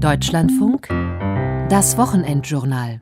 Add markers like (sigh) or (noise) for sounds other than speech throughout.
Deutschlandfunk, das Wochenendjournal.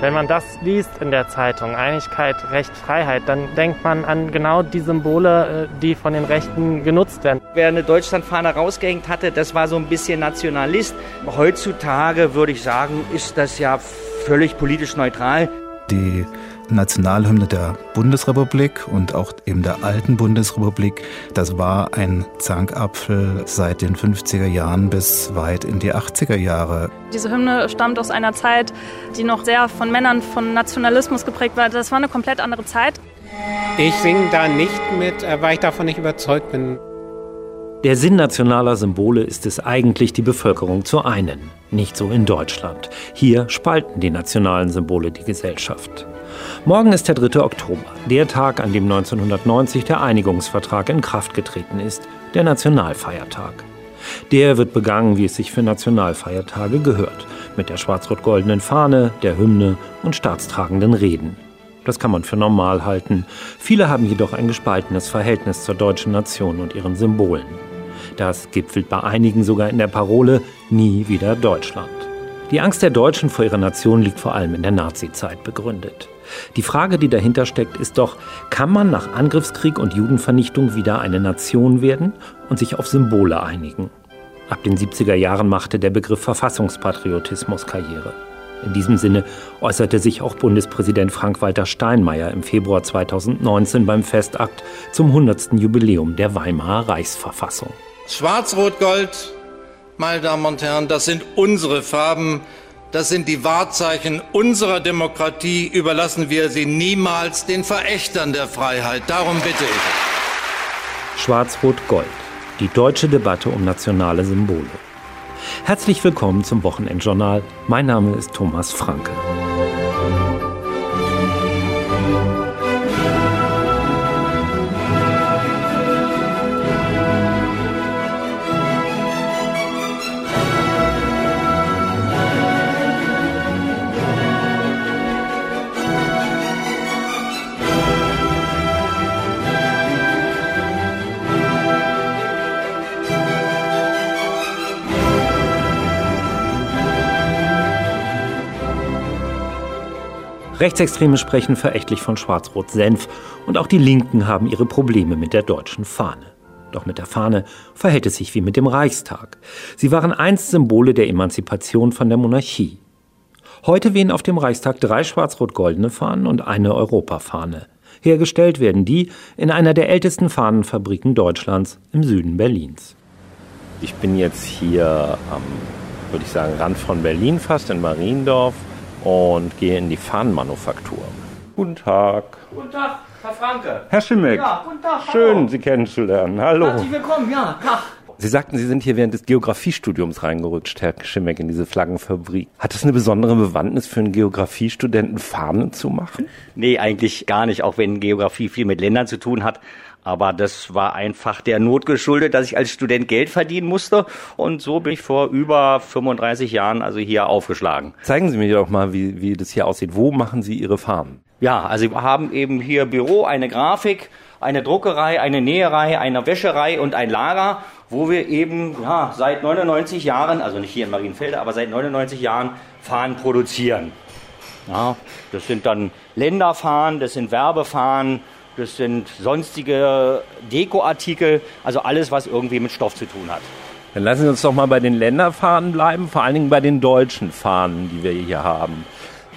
Wenn man das liest in der Zeitung, Einigkeit, Recht, Freiheit, dann denkt man an genau die Symbole, äh, die von den Rechten genutzt werden. Wer eine Deutschlandfahne rausgehängt hatte, das war so ein bisschen Nationalist. Heutzutage würde ich sagen, ist das ja völlig politisch neutral. Die Nationalhymne der Bundesrepublik und auch eben der alten Bundesrepublik. Das war ein Zankapfel seit den 50er Jahren bis weit in die 80er Jahre. Diese Hymne stammt aus einer Zeit, die noch sehr von Männern von Nationalismus geprägt war. Das war eine komplett andere Zeit. Ich singe da nicht mit, äh, weil ich davon nicht überzeugt bin. Der Sinn nationaler Symbole ist es eigentlich, die Bevölkerung zu einen. Nicht so in Deutschland. Hier spalten die nationalen Symbole die Gesellschaft. Morgen ist der 3. Oktober, der Tag, an dem 1990 der Einigungsvertrag in Kraft getreten ist, der Nationalfeiertag. Der wird begangen, wie es sich für Nationalfeiertage gehört, mit der schwarz-rot-goldenen Fahne, der Hymne und staatstragenden Reden. Das kann man für normal halten. Viele haben jedoch ein gespaltenes Verhältnis zur deutschen Nation und ihren Symbolen. Das gipfelt bei einigen sogar in der Parole Nie wieder Deutschland. Die Angst der Deutschen vor ihrer Nation liegt vor allem in der Nazizeit begründet. Die Frage, die dahinter steckt, ist doch, kann man nach Angriffskrieg und Judenvernichtung wieder eine Nation werden und sich auf Symbole einigen? Ab den 70er Jahren machte der Begriff Verfassungspatriotismus Karriere. In diesem Sinne äußerte sich auch Bundespräsident Frank-Walter Steinmeier im Februar 2019 beim Festakt zum 100. Jubiläum der Weimarer Reichsverfassung. Schwarz-Rot-Gold, meine Damen und Herren, das sind unsere Farben, das sind die Wahrzeichen unserer Demokratie. Überlassen wir sie niemals den Verächtern der Freiheit. Darum bitte ich. Schwarz-Rot-Gold. Die deutsche Debatte um nationale Symbole. Herzlich willkommen zum Wochenendjournal. Mein Name ist Thomas Franke. Rechtsextreme sprechen verächtlich von Schwarz-Rot-Senf und auch die Linken haben ihre Probleme mit der deutschen Fahne. Doch mit der Fahne verhält es sich wie mit dem Reichstag. Sie waren einst Symbole der Emanzipation von der Monarchie. Heute wehen auf dem Reichstag drei schwarz-rot-goldene Fahnen und eine Europafahne. Hergestellt werden die in einer der ältesten Fahnenfabriken Deutschlands im Süden Berlins. Ich bin jetzt hier am, würde ich sagen, Rand von Berlin fast in Mariendorf und gehe in die Fahnenmanufaktur. Guten Tag. Guten Tag, Herr Franke. Herr Schimmeck. Ja, guten Tag. Schön, hallo. Sie kennenzulernen. Hallo. Herzlich willkommen, ja, Tag. Sie sagten, Sie sind hier während des Geografiestudiums reingerutscht, Herr Schimmeck, in diese Flaggenfabrik. Hat es eine besondere Bewandtnis für einen Geografiestudenten, Fahnen zu machen? Nee, eigentlich gar nicht, auch wenn Geografie viel mit Ländern zu tun hat. Aber das war einfach der Not geschuldet, dass ich als Student Geld verdienen musste. Und so bin ich vor über 35 Jahren also hier aufgeschlagen. Zeigen Sie mir doch mal, wie, wie das hier aussieht. Wo machen Sie Ihre Fahnen? Ja, also wir haben eben hier Büro, eine Grafik, eine Druckerei, eine Näherei, eine Wäscherei und ein Lager, wo wir eben ja, seit 99 Jahren, also nicht hier in Marienfelde, aber seit 99 Jahren Fahnen produzieren. Ja, das sind dann Länderfahnen, das sind Werbefahnen, das sind sonstige Dekoartikel, also alles, was irgendwie mit Stoff zu tun hat. Dann lassen Sie uns doch mal bei den Länderfahnen bleiben, vor allen Dingen bei den deutschen Fahnen, die wir hier haben.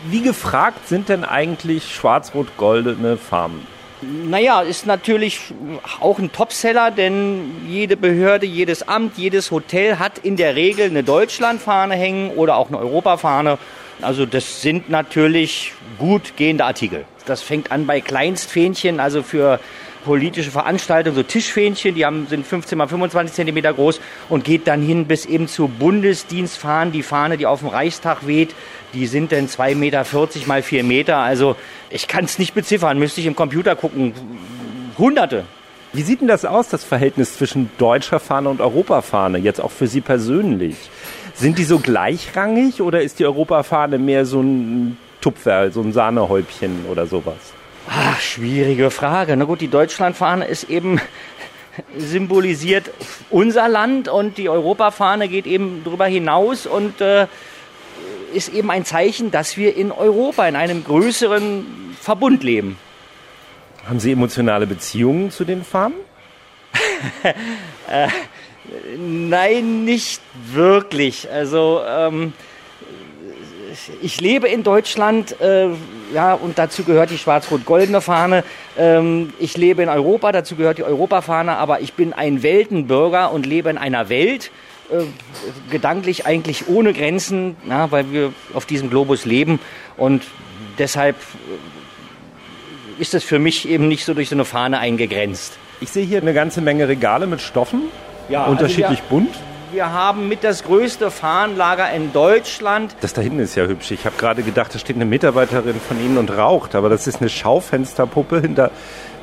Wie gefragt sind denn eigentlich schwarz-rot-goldene Fahnen? Naja, ist natürlich auch ein Topseller, denn jede Behörde, jedes Amt, jedes Hotel hat in der Regel eine Deutschlandfahne hängen oder auch eine Europafahne. Also das sind natürlich gut gehende Artikel. Das fängt an bei Kleinstfähnchen, also für politische Veranstaltungen, so Tischfähnchen, die haben, sind 15 mal 25 Zentimeter groß und geht dann hin bis eben zu Bundesdienstfahnen. Die Fahne, die auf dem Reichstag weht, die sind dann 2,40 Meter mal 4 Meter. Also ich kann es nicht beziffern, müsste ich im Computer gucken. Hunderte. Wie sieht denn das aus, das Verhältnis zwischen deutscher Fahne und Europafahne, jetzt auch für Sie persönlich? Sind die so gleichrangig oder ist die Europafahne mehr so ein Tupfer, so ein Sahnehäubchen oder sowas? Ach, schwierige Frage. Na gut, die Deutschlandfahne ist eben symbolisiert unser Land und die Europafahne geht eben darüber hinaus und äh, ist eben ein Zeichen, dass wir in Europa in einem größeren Verbund leben. Haben Sie emotionale Beziehungen zu den Fahnen? (laughs) (laughs) äh, nein, nicht wirklich. Also ähm, ich lebe in Deutschland, äh, ja, und dazu gehört die schwarz-rot-goldene Fahne. Ähm, ich lebe in Europa, dazu gehört die Europafahne, aber ich bin ein Weltenbürger und lebe in einer Welt, äh, gedanklich eigentlich ohne Grenzen, ja, weil wir auf diesem Globus leben und deshalb äh, ist es für mich eben nicht so durch so eine Fahne eingegrenzt. Ich sehe hier eine ganze Menge Regale mit Stoffen, ja, unterschiedlich also wir, bunt. Wir haben mit das größte Fahnenlager in Deutschland. Das da hinten ist ja hübsch. Ich habe gerade gedacht, da steht eine Mitarbeiterin von Ihnen und raucht, aber das ist eine Schaufensterpuppe hinter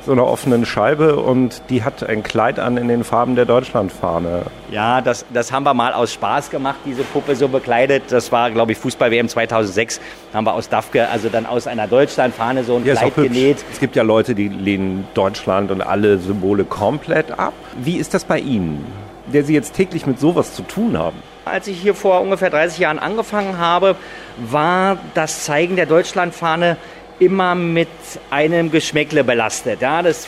so einer offenen Scheibe und die hat ein Kleid an in den Farben der Deutschlandfahne. Ja, das, das haben wir mal aus Spaß gemacht, diese Puppe so bekleidet. Das war, glaube ich, Fußball-WM 2006. Haben wir aus Dafke, also dann aus einer Deutschlandfahne so ein ja, Kleid genäht. Es gibt ja Leute, die lehnen Deutschland und alle Symbole komplett ab. Wie ist das bei Ihnen, der Sie jetzt täglich mit sowas zu tun haben? Als ich hier vor ungefähr 30 Jahren angefangen habe, war das Zeigen der Deutschlandfahne immer mit einem Geschmäckle belastet. Ja, das,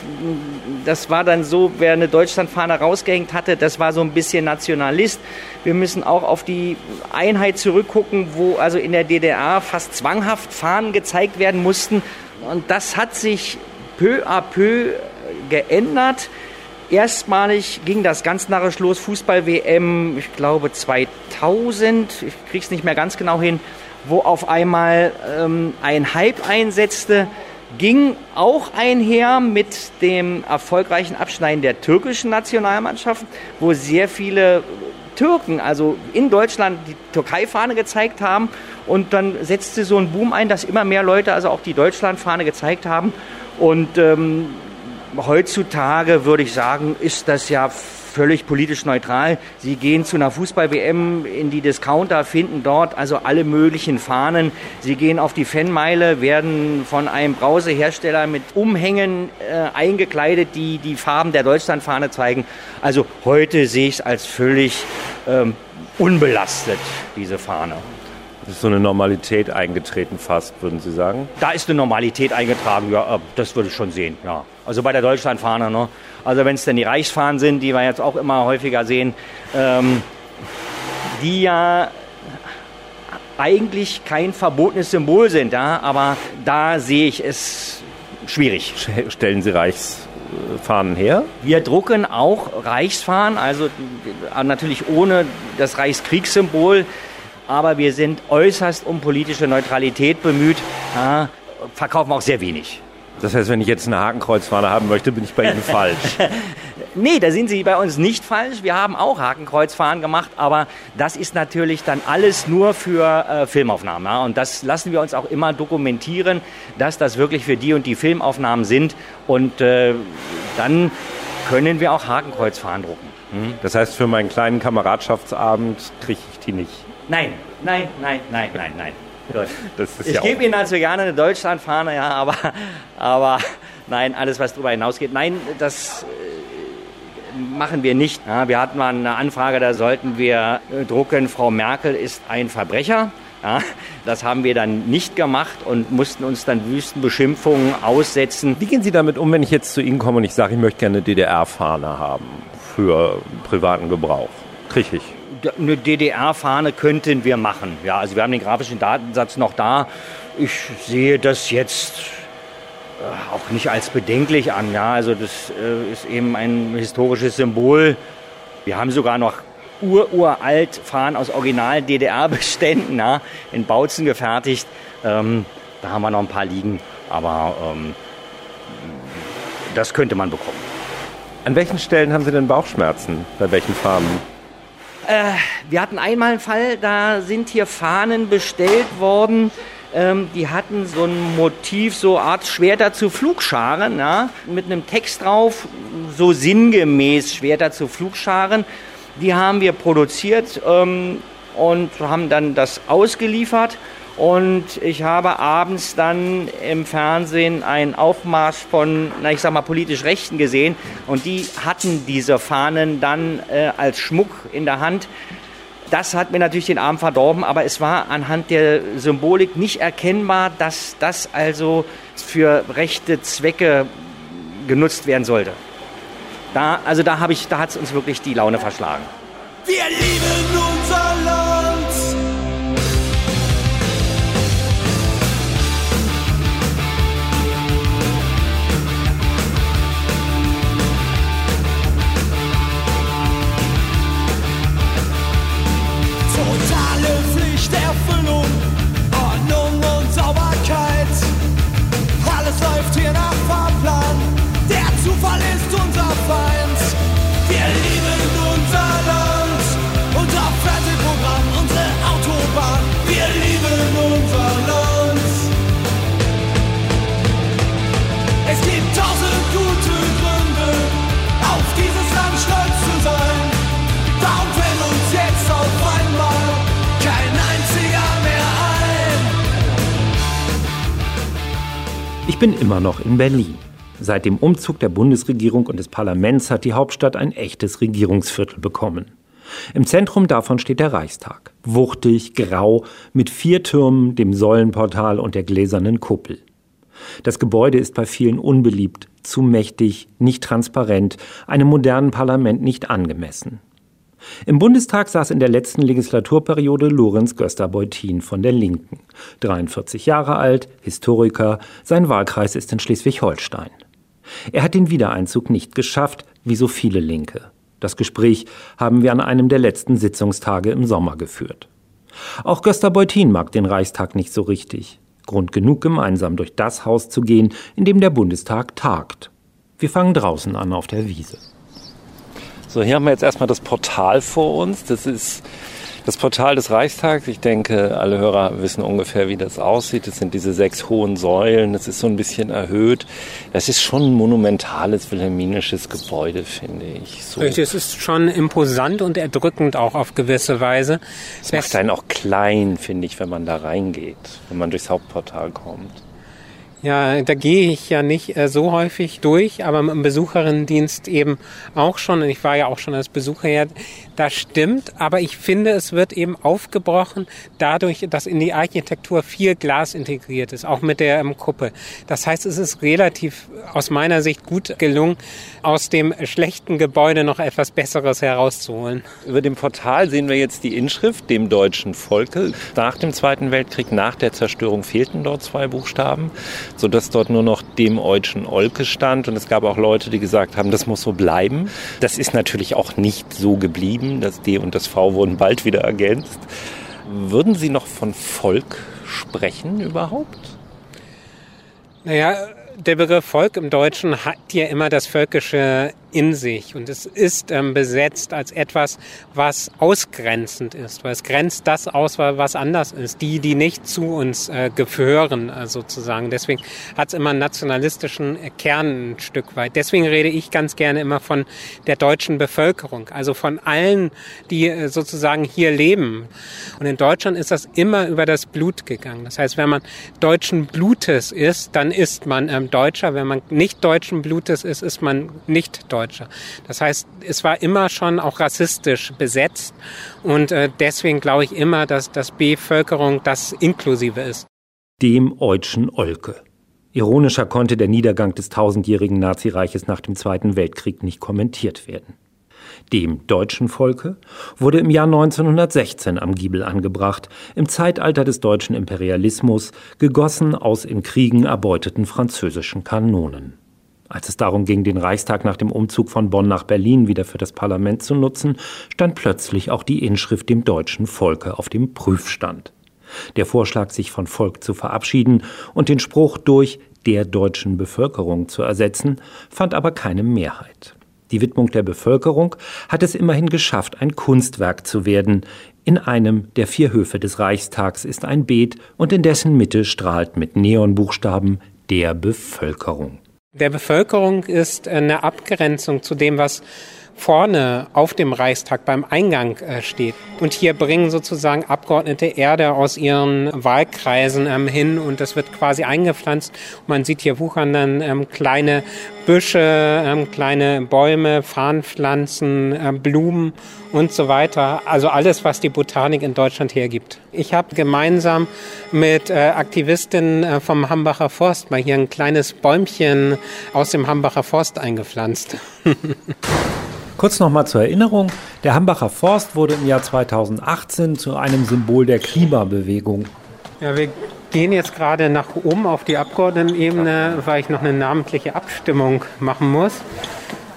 das war dann so, wer eine Deutschlandfahne rausgehängt hatte, das war so ein bisschen Nationalist. Wir müssen auch auf die Einheit zurückgucken, wo also in der DDR fast zwanghaft Fahnen gezeigt werden mussten. Und das hat sich peu à peu geändert. Erstmalig ging das ganz narrisch los, Fußball-WM, ich glaube 2000, ich krieg's nicht mehr ganz genau hin, wo auf einmal ähm, ein Hype einsetzte, ging auch einher mit dem erfolgreichen Abschneiden der türkischen Nationalmannschaft, wo sehr viele Türken, also in Deutschland, die Türkei-Fahne gezeigt haben. Und dann setzte so ein Boom ein, dass immer mehr Leute also auch die Deutschland-Fahne gezeigt haben. Und ähm, heutzutage würde ich sagen, ist das ja völlig politisch neutral. Sie gehen zu einer Fußball-WM in die Discounter, finden dort also alle möglichen Fahnen. Sie gehen auf die Fanmeile, werden von einem Brausehersteller mit Umhängen äh, eingekleidet, die die Farben der Deutschlandfahne zeigen. Also heute sehe ich es als völlig ähm, unbelastet, diese Fahne. Ist so eine Normalität eingetreten fast, würden Sie sagen? Da ist eine Normalität eingetragen, ja, äh, das würde ich schon sehen, ja. Also bei der Deutschlandfahne, ne? Also wenn es denn die Reichsfahnen sind, die wir jetzt auch immer häufiger sehen, ähm, die ja eigentlich kein verbotenes Symbol sind, ja, aber da sehe ich es schwierig. Stellen Sie Reichsfahnen her? Wir drucken auch Reichsfahnen, also natürlich ohne das Reichskriegssymbol, aber wir sind äußerst um politische Neutralität bemüht, ja, verkaufen auch sehr wenig. Das heißt, wenn ich jetzt eine Hakenkreuzfahne haben möchte, bin ich bei Ihnen (laughs) falsch. nee, da sind Sie bei uns nicht falsch. Wir haben auch Hakenkreuzfahnen gemacht, aber das ist natürlich dann alles nur für äh, Filmaufnahmen. Ja? Und das lassen wir uns auch immer dokumentieren, dass das wirklich für die und die Filmaufnahmen sind. Und äh, dann können wir auch Hakenkreuzfahnen drucken. Hm? Das heißt, für meinen kleinen Kameradschaftsabend kriege ich die nicht. Nein, nein, nein, nein, nein, nein ich ja gebe Ihnen also gerne eine Deutschlandfahne, ja, aber, aber nein, alles, was darüber hinausgeht, nein, das äh, machen wir nicht. Ja, wir hatten mal eine Anfrage, da sollten wir äh, drucken, Frau Merkel ist ein Verbrecher. Ja, das haben wir dann nicht gemacht und mussten uns dann Wüstenbeschimpfungen aussetzen. Wie gehen Sie damit um, wenn ich jetzt zu Ihnen komme und ich sage, ich möchte gerne eine DDR-Fahne haben für privaten Gebrauch? Kriege ich eine DDR-Fahne könnten wir machen. Ja, also wir haben den grafischen Datensatz noch da. Ich sehe das jetzt äh, auch nicht als bedenklich an. Ja, also das äh, ist eben ein historisches Symbol. Wir haben sogar noch ururalt Fahnen aus Original DDR-Beständen ja, in Bautzen gefertigt. Ähm, da haben wir noch ein paar liegen, aber ähm, das könnte man bekommen. An welchen Stellen haben Sie denn Bauchschmerzen? Bei welchen Farben? Äh, wir hatten einmal einen Fall, da sind hier Fahnen bestellt worden. Ähm, die hatten so ein Motiv, so Art Schwerter zu Flugscharen, ja, mit einem Text drauf, so sinngemäß Schwerter zu Flugscharen. Die haben wir produziert ähm, und haben dann das ausgeliefert. Und ich habe abends dann im Fernsehen einen Aufmarsch von, na ich sag mal, politisch Rechten gesehen. Und die hatten diese Fahnen dann äh, als Schmuck in der Hand. Das hat mir natürlich den Abend verdorben, aber es war anhand der Symbolik nicht erkennbar, dass das also für rechte Zwecke genutzt werden sollte. Da, also da, da hat es uns wirklich die Laune verschlagen. Wir lieben unser Ich bin immer noch in Berlin. Seit dem Umzug der Bundesregierung und des Parlaments hat die Hauptstadt ein echtes Regierungsviertel bekommen. Im Zentrum davon steht der Reichstag. Wuchtig, grau, mit vier Türmen, dem Säulenportal und der gläsernen Kuppel. Das Gebäude ist bei vielen unbeliebt, zu mächtig, nicht transparent, einem modernen Parlament nicht angemessen. Im Bundestag saß in der letzten Legislaturperiode Lorenz Göster-Beutin von der Linken. 43 Jahre alt, Historiker, sein Wahlkreis ist in Schleswig-Holstein. Er hat den Wiedereinzug nicht geschafft, wie so viele Linke. Das Gespräch haben wir an einem der letzten Sitzungstage im Sommer geführt. Auch Göster-Beutin mag den Reichstag nicht so richtig. Grund genug, gemeinsam durch das Haus zu gehen, in dem der Bundestag tagt. Wir fangen draußen an auf der Wiese. So, hier haben wir jetzt erstmal das Portal vor uns. Das ist das Portal des Reichstags. Ich denke, alle Hörer wissen ungefähr, wie das aussieht. Das sind diese sechs hohen Säulen. Das ist so ein bisschen erhöht. Das ist schon ein monumentales wilhelminisches Gebäude, finde ich. So. Es ist schon imposant und erdrückend auch auf gewisse Weise. Es macht einen auch klein, finde ich, wenn man da reingeht, wenn man durchs Hauptportal kommt. Ja, da gehe ich ja nicht äh, so häufig durch, aber im Besucherinnendienst eben auch schon. Ich war ja auch schon als Besucher ja, das stimmt, aber ich finde, es wird eben aufgebrochen dadurch, dass in die Architektur viel Glas integriert ist, auch mit der ähm, Kuppe. Das heißt, es ist relativ aus meiner Sicht gut gelungen, aus dem schlechten Gebäude noch etwas Besseres herauszuholen. Über dem Portal sehen wir jetzt die Inschrift, dem deutschen Volke. Nach dem Zweiten Weltkrieg, nach der Zerstörung fehlten dort zwei Buchstaben sodass dort nur noch dem Eutschen Olke stand. Und es gab auch Leute, die gesagt haben, das muss so bleiben. Das ist natürlich auch nicht so geblieben. Das D und das V wurden bald wieder ergänzt. Würden Sie noch von Volk sprechen überhaupt? Naja, der Begriff Volk im Deutschen hat ja immer das Völkische in sich und es ist ähm, besetzt als etwas, was ausgrenzend ist, weil es grenzt das aus, was anders ist, die, die nicht zu uns äh, gehören äh, sozusagen. Deswegen hat es immer einen nationalistischen Kern ein Stück weit. Deswegen rede ich ganz gerne immer von der deutschen Bevölkerung, also von allen, die äh, sozusagen hier leben. Und in Deutschland ist das immer über das Blut gegangen. Das heißt, wenn man deutschen Blutes ist, dann ist man ähm, Deutscher. Wenn man nicht deutschen Blutes ist, ist man nicht Deutscher. Deutsche. Das heißt, es war immer schon auch rassistisch besetzt und äh, deswegen glaube ich immer, dass das Bevölkerung das inklusive ist. Dem Eutschen Olke. Ironischer konnte der Niedergang des tausendjährigen Nazireiches nach dem Zweiten Weltkrieg nicht kommentiert werden. Dem deutschen Volke wurde im Jahr 1916 am Giebel angebracht, im Zeitalter des deutschen Imperialismus, gegossen aus in Kriegen erbeuteten französischen Kanonen. Als es darum ging, den Reichstag nach dem Umzug von Bonn nach Berlin wieder für das Parlament zu nutzen, stand plötzlich auch die Inschrift dem deutschen Volke auf dem Prüfstand. Der Vorschlag, sich von Volk zu verabschieden und den Spruch durch der deutschen Bevölkerung zu ersetzen, fand aber keine Mehrheit. Die Widmung der Bevölkerung hat es immerhin geschafft, ein Kunstwerk zu werden. In einem der vier Höfe des Reichstags ist ein Beet und in dessen Mitte strahlt mit Neonbuchstaben der Bevölkerung der Bevölkerung ist eine Abgrenzung zu dem, was vorne auf dem Reichstag beim Eingang äh, steht. Und hier bringen sozusagen Abgeordnete Erde aus ihren Wahlkreisen ähm, hin und das wird quasi eingepflanzt. Man sieht hier wuchern dann ähm, kleine Büsche, ähm, kleine Bäume, Farnpflanzen, äh, Blumen und so weiter. Also alles, was die Botanik in Deutschland hergibt. Ich habe gemeinsam mit äh, Aktivistinnen äh, vom Hambacher Forst mal hier ein kleines Bäumchen aus dem Hambacher Forst eingepflanzt. (laughs) Kurz nochmal zur Erinnerung, der Hambacher Forst wurde im Jahr 2018 zu einem Symbol der Klimabewegung. Ja, wir gehen jetzt gerade nach oben auf die Abgeordnetenebene, weil ich noch eine namentliche Abstimmung machen muss.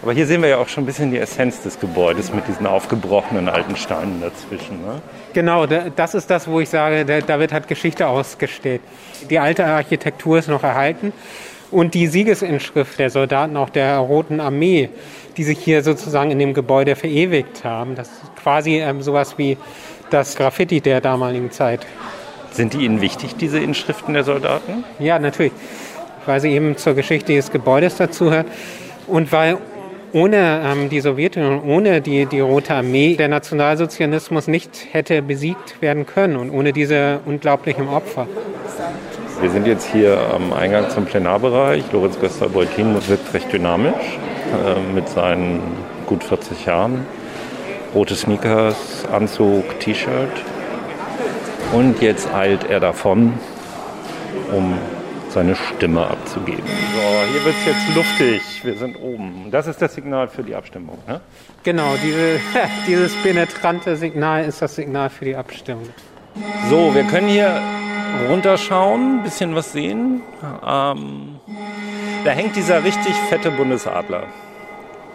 Aber hier sehen wir ja auch schon ein bisschen die Essenz des Gebäudes mit diesen aufgebrochenen alten Steinen dazwischen. Ne? Genau, das ist das, wo ich sage, da wird halt Geschichte ausgestellt. Die alte Architektur ist noch erhalten und die Siegesinschrift der Soldaten auch der Roten Armee, die sich hier sozusagen in dem Gebäude verewigt haben. Das ist quasi ähm, sowas wie das Graffiti der damaligen Zeit. Sind die Ihnen wichtig, diese Inschriften der Soldaten? Ja, natürlich, weil sie eben zur Geschichte des Gebäudes dazugehört und weil ohne ähm, die Sowjetunion, ohne die, die Rote Armee der Nationalsozialismus nicht hätte besiegt werden können und ohne diese unglaublichen Opfer. Wir sind jetzt hier am Eingang zum Plenarbereich. Lorenz Göster-Beutin wirkt recht dynamisch äh, mit seinen gut 40 Jahren. Rote Sneakers, Anzug, T-Shirt. Und jetzt eilt er davon, um seine Stimme abzugeben. So, hier wird es jetzt luftig. Wir sind oben. Das ist das Signal für die Abstimmung. Ne? Genau, diese, (laughs) dieses penetrante Signal ist das Signal für die Abstimmung. So, wir können hier runterschauen, ein bisschen was sehen. Ähm, da hängt dieser richtig fette Bundesadler.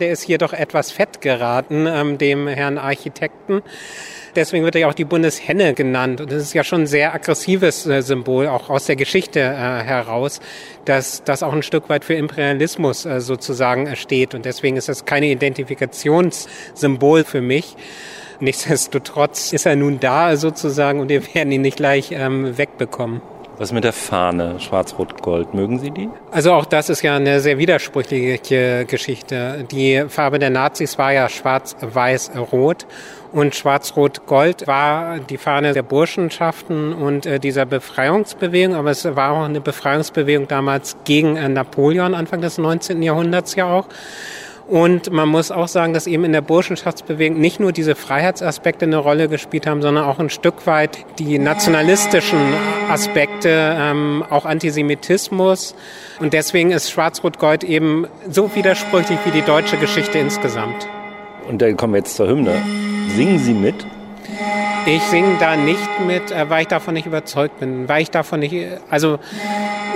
Der ist hier doch etwas fett geraten, ähm, dem Herrn Architekten. Deswegen wird er ja auch die Bundeshenne genannt. Und das ist ja schon ein sehr aggressives äh, Symbol, auch aus der Geschichte äh, heraus, dass das auch ein Stück weit für Imperialismus äh, sozusagen steht. Und deswegen ist das keine Identifikationssymbol für mich. Nichtsdestotrotz ist er nun da sozusagen und wir werden ihn nicht gleich ähm, wegbekommen. Was mit der Fahne, Schwarz-Rot-Gold, mögen Sie die? Also auch das ist ja eine sehr widersprüchliche Geschichte. Die Farbe der Nazis war ja schwarz-weiß-rot und Schwarz-Rot-Gold war die Fahne der Burschenschaften und äh, dieser Befreiungsbewegung, aber es war auch eine Befreiungsbewegung damals gegen äh, Napoleon, Anfang des 19. Jahrhunderts ja auch. Und man muss auch sagen, dass eben in der Burschenschaftsbewegung nicht nur diese Freiheitsaspekte eine Rolle gespielt haben, sondern auch ein Stück weit die nationalistischen Aspekte, ähm, auch Antisemitismus. Und deswegen ist Schwarz-Rot-Gold eben so widersprüchlich wie die deutsche Geschichte insgesamt. Und dann kommen wir jetzt zur Hymne. Singen Sie mit? Ich singe da nicht mit, äh, weil ich davon nicht überzeugt bin, weil ich davon nicht, also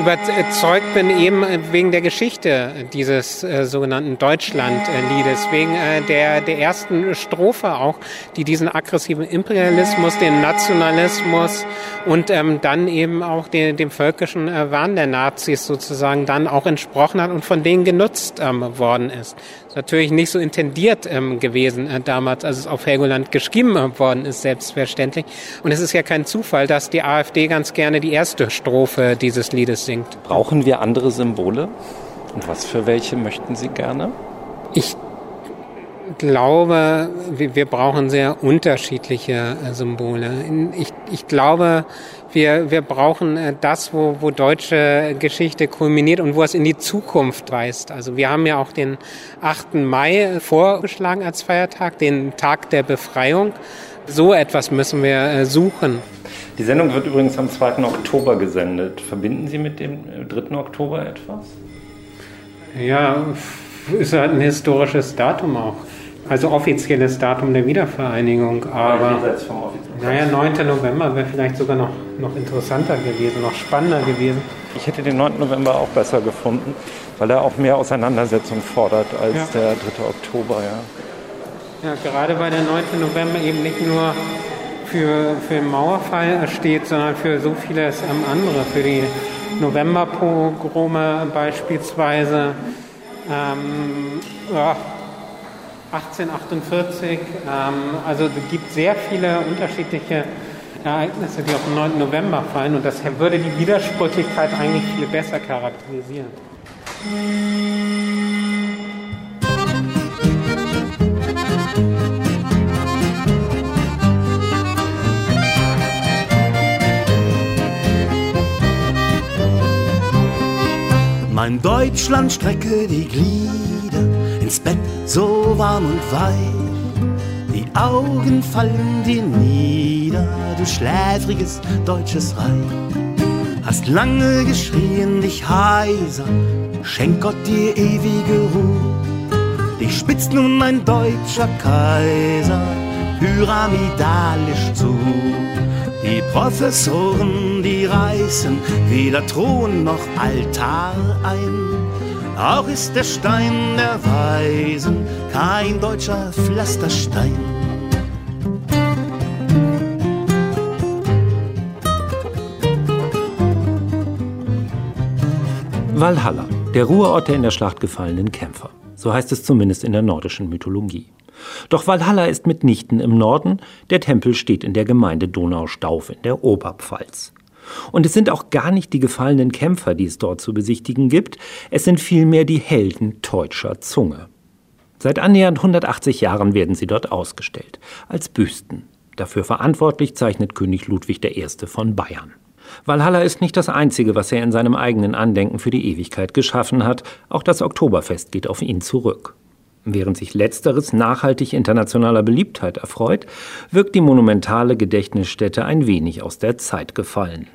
überzeugt bin eben wegen der Geschichte dieses äh, sogenannten Deutschlandliedes, wegen äh, der, der ersten Strophe auch, die diesen aggressiven Imperialismus, den Nationalismus und ähm, dann eben auch den, dem völkischen äh, Wahn der Nazis sozusagen dann auch entsprochen hat und von denen genutzt ähm, worden ist. Ist natürlich nicht so intendiert ähm, gewesen äh, damals, als es auf Helgoland geschrieben äh, worden ist, selbstverständlich. Und es ist ja kein Zufall, dass die AfD ganz gerne die erste Strophe dieses Liedes singt. Brauchen wir andere Symbole? Und was für welche möchten Sie gerne? Ich glaube, wir brauchen sehr unterschiedliche äh, Symbole. Ich, ich glaube, wir, wir brauchen äh, das, wo, wo deutsche Geschichte kulminiert und wo es in die Zukunft weist. Also wir haben ja auch den 8. Mai vorgeschlagen als Feiertag, den Tag der Befreiung. So etwas müssen wir äh, suchen. Die Sendung wird übrigens am 2. Oktober gesendet. Verbinden Sie mit dem 3. Oktober etwas? Ja, ist halt ein historisches Datum auch. Also offizielles Datum der Wiedervereinigung, aber naja, 9. November wäre vielleicht sogar noch, noch interessanter gewesen, noch spannender gewesen. Ich hätte den 9. November auch besser gefunden, weil er auch mehr Auseinandersetzung fordert als ja. der 3. Oktober. Ja. ja, gerade weil der 9. November eben nicht nur für, für den Mauerfall steht, sondern für so vieles andere, für die Novemberpogrome beispielsweise. Ähm, ja, 1848. Ähm, also es gibt sehr viele unterschiedliche Ereignisse, die auf den 9. November fallen und das würde die Widersprüchlichkeit eigentlich viel besser charakterisieren. Mein Deutschland strecke die Glieder ins Bett so warm und weich. Die Augen fallen dir nieder, du schläfriges deutsches Reich. Hast lange geschrien, dich heiser, schenk Gott dir ewige Ruhe. Dich spitzt nun ein deutscher Kaiser pyramidalisch zu. Die Professoren, die reißen weder Thron noch Altar ein. Auch ist der Stein der Weisen kein deutscher Pflasterstein. Valhalla, der Ruheort der in der Schlacht gefallenen Kämpfer. So heißt es zumindest in der nordischen Mythologie. Doch Valhalla ist mitnichten im Norden, der Tempel steht in der Gemeinde Donaustauf in der Oberpfalz. Und es sind auch gar nicht die gefallenen Kämpfer, die es dort zu besichtigen gibt, es sind vielmehr die Helden teutscher Zunge. Seit annähernd 180 Jahren werden sie dort ausgestellt, als Büsten. Dafür verantwortlich zeichnet König Ludwig I. von Bayern. Valhalla ist nicht das Einzige, was er in seinem eigenen Andenken für die Ewigkeit geschaffen hat, auch das Oktoberfest geht auf ihn zurück. Während sich letzteres nachhaltig internationaler Beliebtheit erfreut, wirkt die monumentale Gedächtnisstätte ein wenig aus der Zeit gefallen.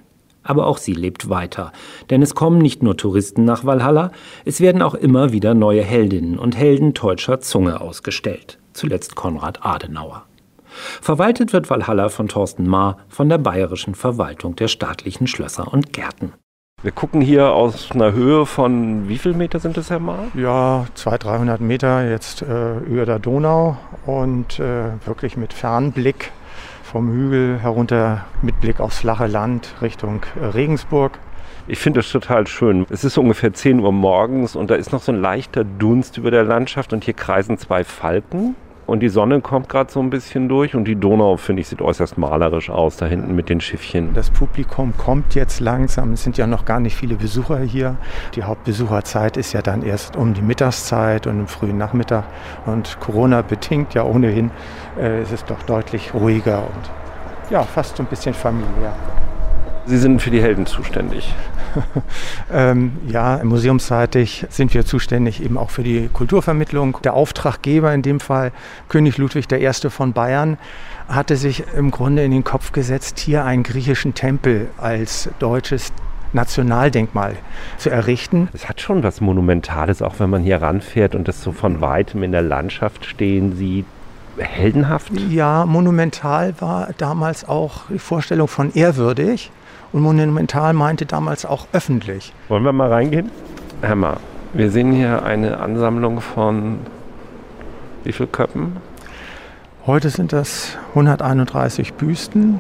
Aber auch sie lebt weiter, denn es kommen nicht nur Touristen nach Valhalla, es werden auch immer wieder neue Heldinnen und Helden deutscher Zunge ausgestellt, zuletzt Konrad Adenauer. Verwaltet wird Valhalla von Thorsten Maar von der Bayerischen Verwaltung der staatlichen Schlösser und Gärten. Wir gucken hier aus einer Höhe von wie viel Meter sind das, Herr Maar? Ja, 200, 300 Meter jetzt äh, über der Donau und äh, wirklich mit Fernblick vom Hügel herunter mit Blick aufs flache Land Richtung äh, Regensburg. Ich finde es total schön. Es ist ungefähr 10 Uhr morgens und da ist noch so ein leichter Dunst über der Landschaft und hier kreisen zwei Falken. Und die Sonne kommt gerade so ein bisschen durch und die Donau, finde ich, sieht äußerst malerisch aus, da hinten mit den Schiffchen. Das Publikum kommt jetzt langsam. Es sind ja noch gar nicht viele Besucher hier. Die Hauptbesucherzeit ist ja dann erst um die Mittagszeit und im frühen Nachmittag. Und Corona bedingt ja ohnehin, äh, ist es doch deutlich ruhiger und ja, fast so ein bisschen familiär. Sie sind für die Helden zuständig. (laughs) ähm, ja, museumsseitig sind wir zuständig eben auch für die Kulturvermittlung. Der Auftraggeber, in dem Fall König Ludwig I. von Bayern, hatte sich im Grunde in den Kopf gesetzt, hier einen griechischen Tempel als deutsches Nationaldenkmal zu errichten. Es hat schon was Monumentales, auch wenn man hier ranfährt und das so von weitem in der Landschaft stehen sieht. Heldenhaft? Ja, monumental war damals auch die Vorstellung von ehrwürdig. Und Monumental meinte damals auch öffentlich. Wollen wir mal reingehen? Herr Ma, wir sehen hier eine Ansammlung von wie viel Köpfen? Heute sind das 131 Büsten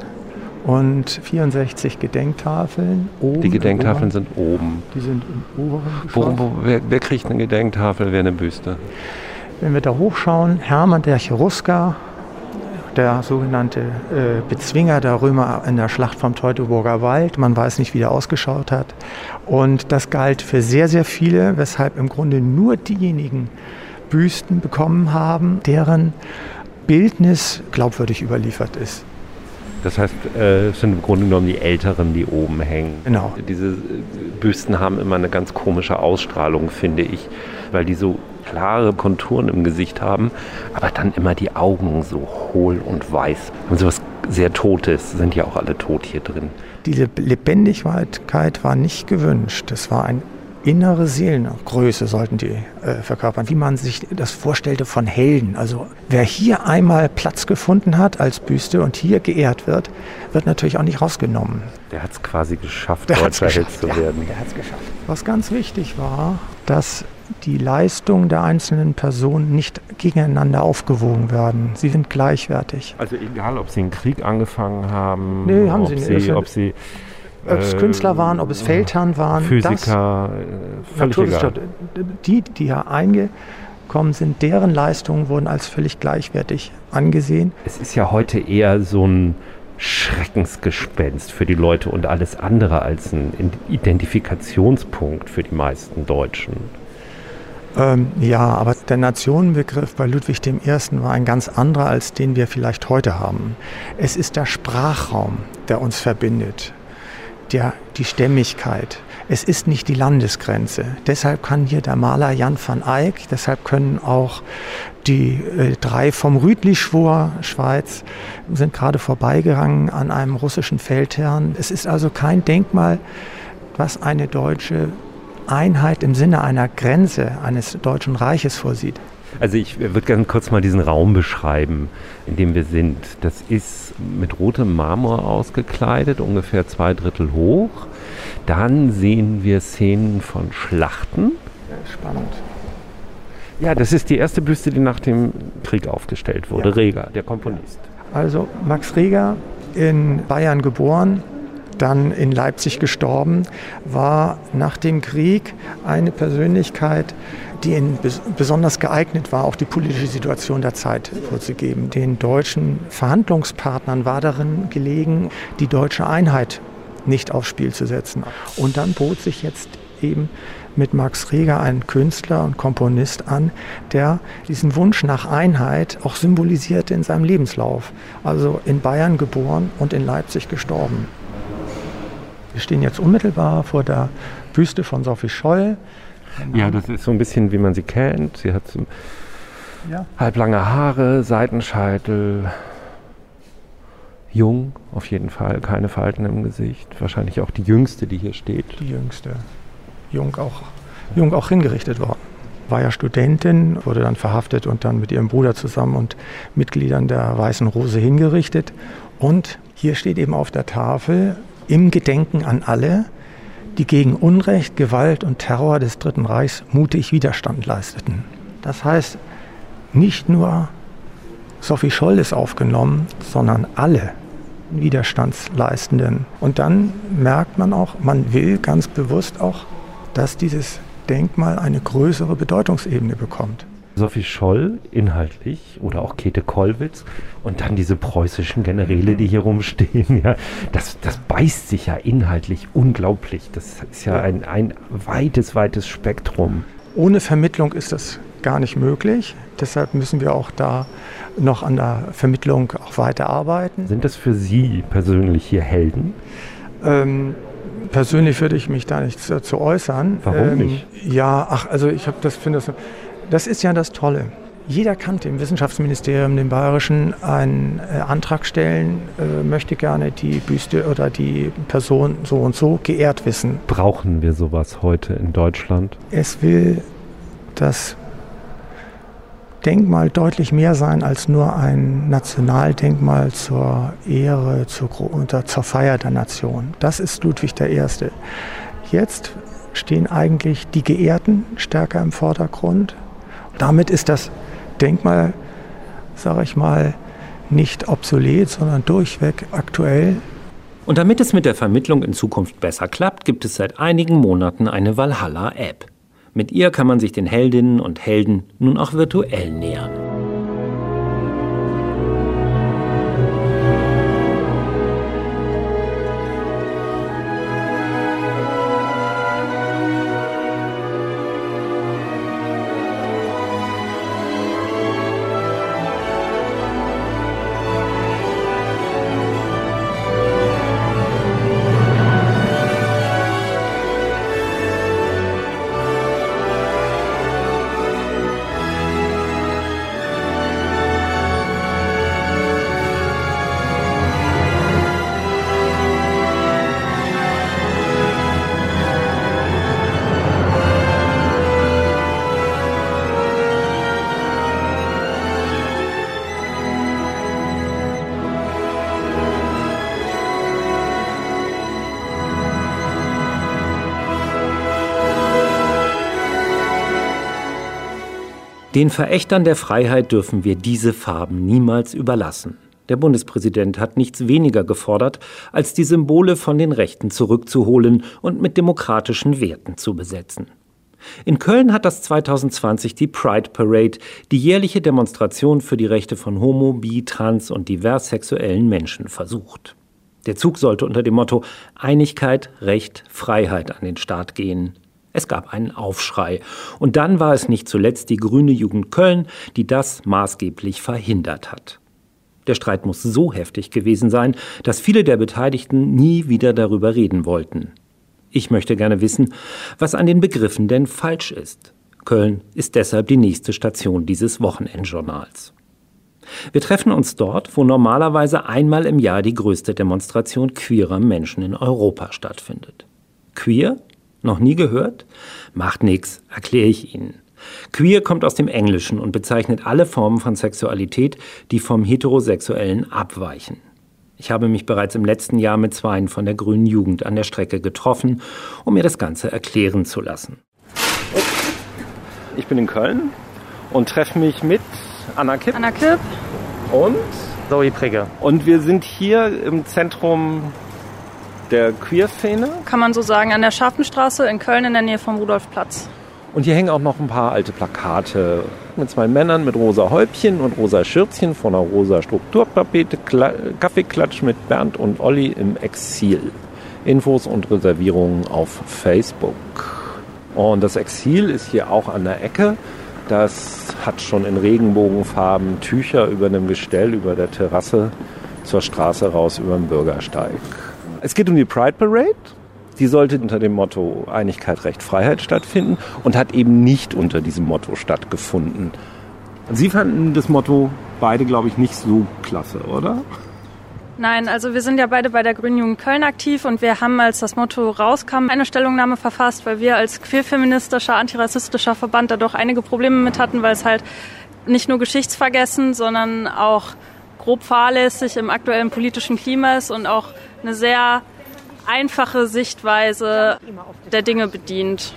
und 64 Gedenktafeln. Oben die Gedenktafeln sind oben. Die sind im oberen Geschoss. Wo, wo, wer, wer, kriegt eine Gedenktafel, wer eine Büste? Wenn wir da hochschauen, Hermann der Cherusker der sogenannte äh, Bezwinger der Römer in der Schlacht vom Teutoburger Wald. Man weiß nicht, wie der ausgeschaut hat. Und das galt für sehr, sehr viele, weshalb im Grunde nur diejenigen Büsten bekommen haben, deren Bildnis glaubwürdig überliefert ist. Das heißt, äh, es sind im Grunde genommen die Älteren, die oben hängen. Genau. Diese Büsten haben immer eine ganz komische Ausstrahlung, finde ich, weil die so klare Konturen im Gesicht haben, aber dann immer die Augen so hohl und weiß. Und sowas sehr Totes, sind ja auch alle tot hier drin. Diese Lebendigkeit war nicht gewünscht. Es war eine innere Seelengröße, sollten die äh, verkörpern, wie man sich das vorstellte von Helden. Also wer hier einmal Platz gefunden hat als Büste und hier geehrt wird, wird natürlich auch nicht rausgenommen. Der hat es quasi geschafft, deutscher Held zu werden. Ja, der hat es geschafft. Was ganz wichtig war, dass die Leistungen der einzelnen Personen nicht gegeneinander aufgewogen werden. Sie sind gleichwertig. Also egal, ob sie einen Krieg angefangen haben, nee, haben sie nicht. Sie, ob sie ob es Künstler waren, ob es Feldherren waren, Physiker, das, völlig egal. Die, die hier eingekommen sind, deren Leistungen wurden als völlig gleichwertig angesehen. Es ist ja heute eher so ein Schreckensgespenst für die Leute und alles andere als ein Identifikationspunkt für die meisten Deutschen. Ähm, ja, aber der Nationenbegriff bei Ludwig I. war ein ganz anderer, als den wir vielleicht heute haben. Es ist der Sprachraum, der uns verbindet. der, die Stämmigkeit. Es ist nicht die Landesgrenze. Deshalb kann hier der Maler Jan van Eyck, deshalb können auch die äh, drei vom Rütli-Schwur, Schweiz, sind gerade vorbeigegangen an einem russischen Feldherrn. Es ist also kein Denkmal, was eine deutsche Einheit im Sinne einer Grenze eines deutschen Reiches vorsieht. Also ich würde gerne kurz mal diesen Raum beschreiben, in dem wir sind. Das ist mit rotem Marmor ausgekleidet, ungefähr zwei Drittel hoch. Dann sehen wir Szenen von Schlachten. Spannend. Ja, das ist die erste Büste, die nach dem Krieg aufgestellt wurde. Ja. Reger, der Komponist. Also Max Reger, in Bayern geboren, dann in Leipzig gestorben, war nach dem Krieg eine Persönlichkeit, die besonders geeignet war, auch die politische Situation der Zeit vorzugeben. Den deutschen Verhandlungspartnern war darin gelegen, die deutsche Einheit nicht aufs Spiel zu setzen. Und dann bot sich jetzt eben mit Max Reger ein Künstler und Komponist an, der diesen Wunsch nach Einheit auch symbolisierte in seinem Lebenslauf. Also in Bayern geboren und in Leipzig gestorben. Wir stehen jetzt unmittelbar vor der Büste von Sophie Scholl. Ja, das ist so ein bisschen, wie man sie kennt. Sie hat ja. halblange Haare, Seitenscheitel, jung auf jeden Fall, keine Falten im Gesicht. Wahrscheinlich auch die jüngste, die hier steht. Die jüngste. Jung auch, jung auch hingerichtet worden. War ja Studentin, wurde dann verhaftet und dann mit ihrem Bruder zusammen und Mitgliedern der Weißen Rose hingerichtet. Und hier steht eben auf der Tafel im Gedenken an alle, die gegen Unrecht, Gewalt und Terror des Dritten Reichs mutig Widerstand leisteten. Das heißt, nicht nur Sophie Scholl ist aufgenommen, sondern alle Widerstandsleistenden. Und dann merkt man auch, man will ganz bewusst auch, dass dieses Denkmal eine größere Bedeutungsebene bekommt. Sophie Scholl inhaltlich oder auch Käthe Kollwitz und dann diese preußischen Generäle, die hier rumstehen. Ja, das, das beißt sich ja inhaltlich unglaublich. Das ist ja ein, ein weites, weites Spektrum. Ohne Vermittlung ist das gar nicht möglich. Deshalb müssen wir auch da noch an der Vermittlung auch weiterarbeiten. Sind das für Sie persönlich hier Helden? Ähm, persönlich würde ich mich da nicht zu, zu äußern. Warum ähm, nicht? Ja, ach, also ich habe das, finde das, das ist ja das Tolle. Jeder kann dem Wissenschaftsministerium, dem Bayerischen, einen äh, Antrag stellen, äh, möchte gerne die Büste oder die Person so und so geehrt wissen. Brauchen wir sowas heute in Deutschland? Es will das Denkmal deutlich mehr sein als nur ein Nationaldenkmal zur Ehre, zur, unter, zur Feier der Nation. Das ist Ludwig I. Jetzt stehen eigentlich die Geehrten stärker im Vordergrund. Damit ist das Denkmal, sage ich mal, nicht obsolet, sondern durchweg aktuell. Und damit es mit der Vermittlung in Zukunft besser klappt, gibt es seit einigen Monaten eine Valhalla-App. Mit ihr kann man sich den Heldinnen und Helden nun auch virtuell nähern. Den Verächtern der Freiheit dürfen wir diese Farben niemals überlassen. Der Bundespräsident hat nichts weniger gefordert, als die Symbole von den Rechten zurückzuholen und mit demokratischen Werten zu besetzen. In Köln hat das 2020 die Pride Parade, die jährliche Demonstration für die Rechte von homo-, bi-, trans- und diverssexuellen Menschen versucht. Der Zug sollte unter dem Motto Einigkeit, Recht, Freiheit an den Start gehen. Es gab einen Aufschrei. Und dann war es nicht zuletzt die Grüne Jugend Köln, die das maßgeblich verhindert hat. Der Streit muss so heftig gewesen sein, dass viele der Beteiligten nie wieder darüber reden wollten. Ich möchte gerne wissen, was an den Begriffen denn falsch ist. Köln ist deshalb die nächste Station dieses Wochenendjournals. Wir treffen uns dort, wo normalerweise einmal im Jahr die größte Demonstration queerer Menschen in Europa stattfindet. Queer? Noch nie gehört? Macht nix, erkläre ich Ihnen. Queer kommt aus dem Englischen und bezeichnet alle Formen von Sexualität, die vom Heterosexuellen abweichen. Ich habe mich bereits im letzten Jahr mit Zweien von der Grünen Jugend an der Strecke getroffen, um mir das Ganze erklären zu lassen. Ich bin in Köln und treffe mich mit Anna Kipp. Anna Kipp. Und Zoe Prigge. Und wir sind hier im Zentrum der Queer-Szene. Kann man so sagen, an der Scharfenstraße in Köln in der Nähe vom Rudolfplatz. Und hier hängen auch noch ein paar alte Plakate mit zwei Männern mit rosa Häubchen und rosa Schürzchen von einer rosa Strukturpapete, Kaffeeklatsch mit Bernd und Olli im Exil. Infos und Reservierungen auf Facebook. Und das Exil ist hier auch an der Ecke. Das hat schon in Regenbogenfarben Tücher über einem Gestell über der Terrasse zur Straße raus über den Bürgersteig. Es geht um die Pride Parade. Die sollte unter dem Motto Einigkeit, Recht, Freiheit stattfinden und hat eben nicht unter diesem Motto stattgefunden. Sie fanden das Motto beide, glaube ich, nicht so klasse, oder? Nein, also wir sind ja beide bei der Grünen Jugend Köln aktiv und wir haben, als das Motto rauskam, eine Stellungnahme verfasst, weil wir als queerfeministischer, antirassistischer Verband da doch einige Probleme mit hatten, weil es halt nicht nur geschichtsvergessen, sondern auch grob fahrlässig im aktuellen politischen Klima ist und auch eine sehr einfache Sichtweise der Dinge bedient.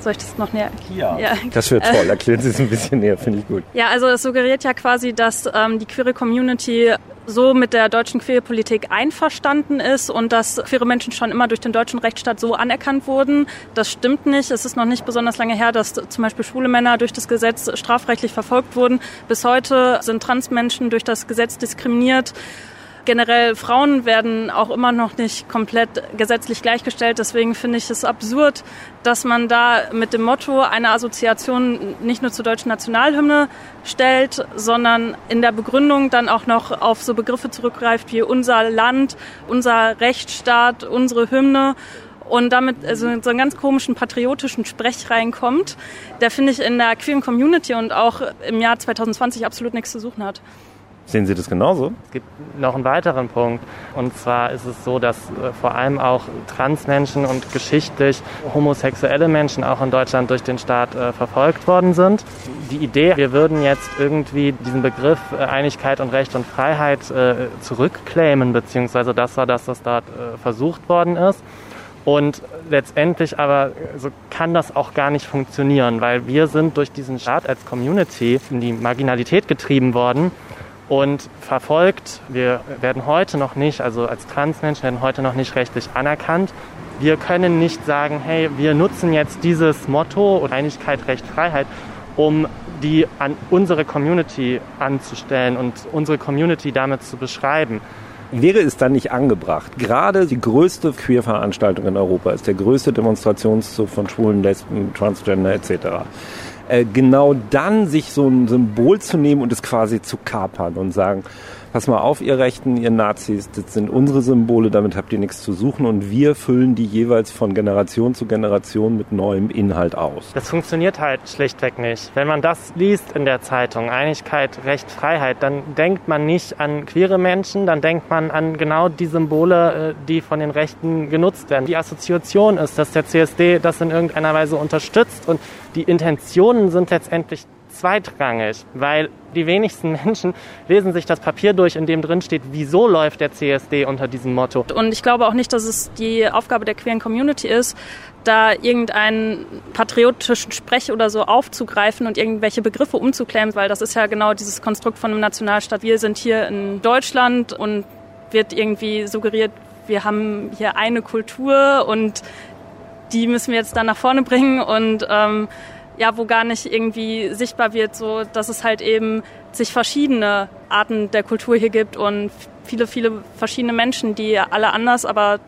Soll ich das noch näher? Ja. ja. Das wird toll. Erklären Sie es ein (laughs) bisschen näher, finde ich gut. Ja, also es suggeriert ja quasi, dass ähm, die queere Community so mit der deutschen Queerpolitik einverstanden ist und dass queere Menschen schon immer durch den deutschen Rechtsstaat so anerkannt wurden. Das stimmt nicht. Es ist noch nicht besonders lange her, dass zum Beispiel schwule Männer durch das Gesetz strafrechtlich verfolgt wurden. Bis heute sind Transmenschen durch das Gesetz diskriminiert. Generell Frauen werden auch immer noch nicht komplett gesetzlich gleichgestellt. Deswegen finde ich es absurd, dass man da mit dem Motto eine Assoziation nicht nur zur deutschen Nationalhymne stellt, sondern in der Begründung dann auch noch auf so Begriffe zurückgreift wie unser Land, unser Rechtsstaat, unsere Hymne und damit also so einen ganz komischen patriotischen Sprech reinkommt, der finde ich in der queeren Community und auch im Jahr 2020 absolut nichts zu suchen hat. Sehen Sie das genauso? Es gibt noch einen weiteren Punkt. Und zwar ist es so, dass äh, vor allem auch Transmenschen und geschichtlich homosexuelle Menschen auch in Deutschland durch den Staat äh, verfolgt worden sind. Die Idee, wir würden jetzt irgendwie diesen Begriff äh, Einigkeit und Recht und Freiheit zurückclaimen, beziehungsweise das war das, was dort versucht worden ist. Und letztendlich aber so kann das auch gar nicht funktionieren, weil wir sind durch diesen Staat als Community in die Marginalität getrieben worden und verfolgt. Wir werden heute noch nicht, also als Transmenschen werden heute noch nicht rechtlich anerkannt. Wir können nicht sagen, hey, wir nutzen jetzt dieses Motto Einigkeit, Recht, Freiheit, um die an unsere Community anzustellen und unsere Community damit zu beschreiben. Wäre es dann nicht angebracht, gerade die größte Queer-Veranstaltung in Europa ist, der größte Demonstrationszug von Schwulen, Lesben, Transgender etc., äh, genau dann sich so ein Symbol zu nehmen und es quasi zu kapern und sagen, pass mal auf, ihr Rechten, ihr Nazis, das sind unsere Symbole, damit habt ihr nichts zu suchen und wir füllen die jeweils von Generation zu Generation mit neuem Inhalt aus. Das funktioniert halt schlichtweg nicht. Wenn man das liest in der Zeitung, Einigkeit, Recht, Freiheit, dann denkt man nicht an queere Menschen, dann denkt man an genau die Symbole, äh, die von den Rechten genutzt werden. Die Assoziation ist, dass der CSD das in irgendeiner Weise unterstützt und die Intentionen sind letztendlich zweitrangig, weil die wenigsten (laughs) Menschen lesen sich das Papier durch, in dem drin steht, wieso läuft der CSD unter diesem Motto. Und ich glaube auch nicht, dass es die Aufgabe der queeren Community ist, da irgendeinen patriotischen Sprech oder so aufzugreifen und irgendwelche Begriffe umzuklären, weil das ist ja genau dieses Konstrukt von einem Nationalstaat. Wir sind hier in Deutschland und wird irgendwie suggeriert, wir haben hier eine Kultur und die müssen wir jetzt dann nach vorne bringen und ähm, ja, wo gar nicht irgendwie sichtbar wird, so dass es halt eben sich verschiedene Arten der Kultur hier gibt und viele, viele verschiedene Menschen, die alle anders, aber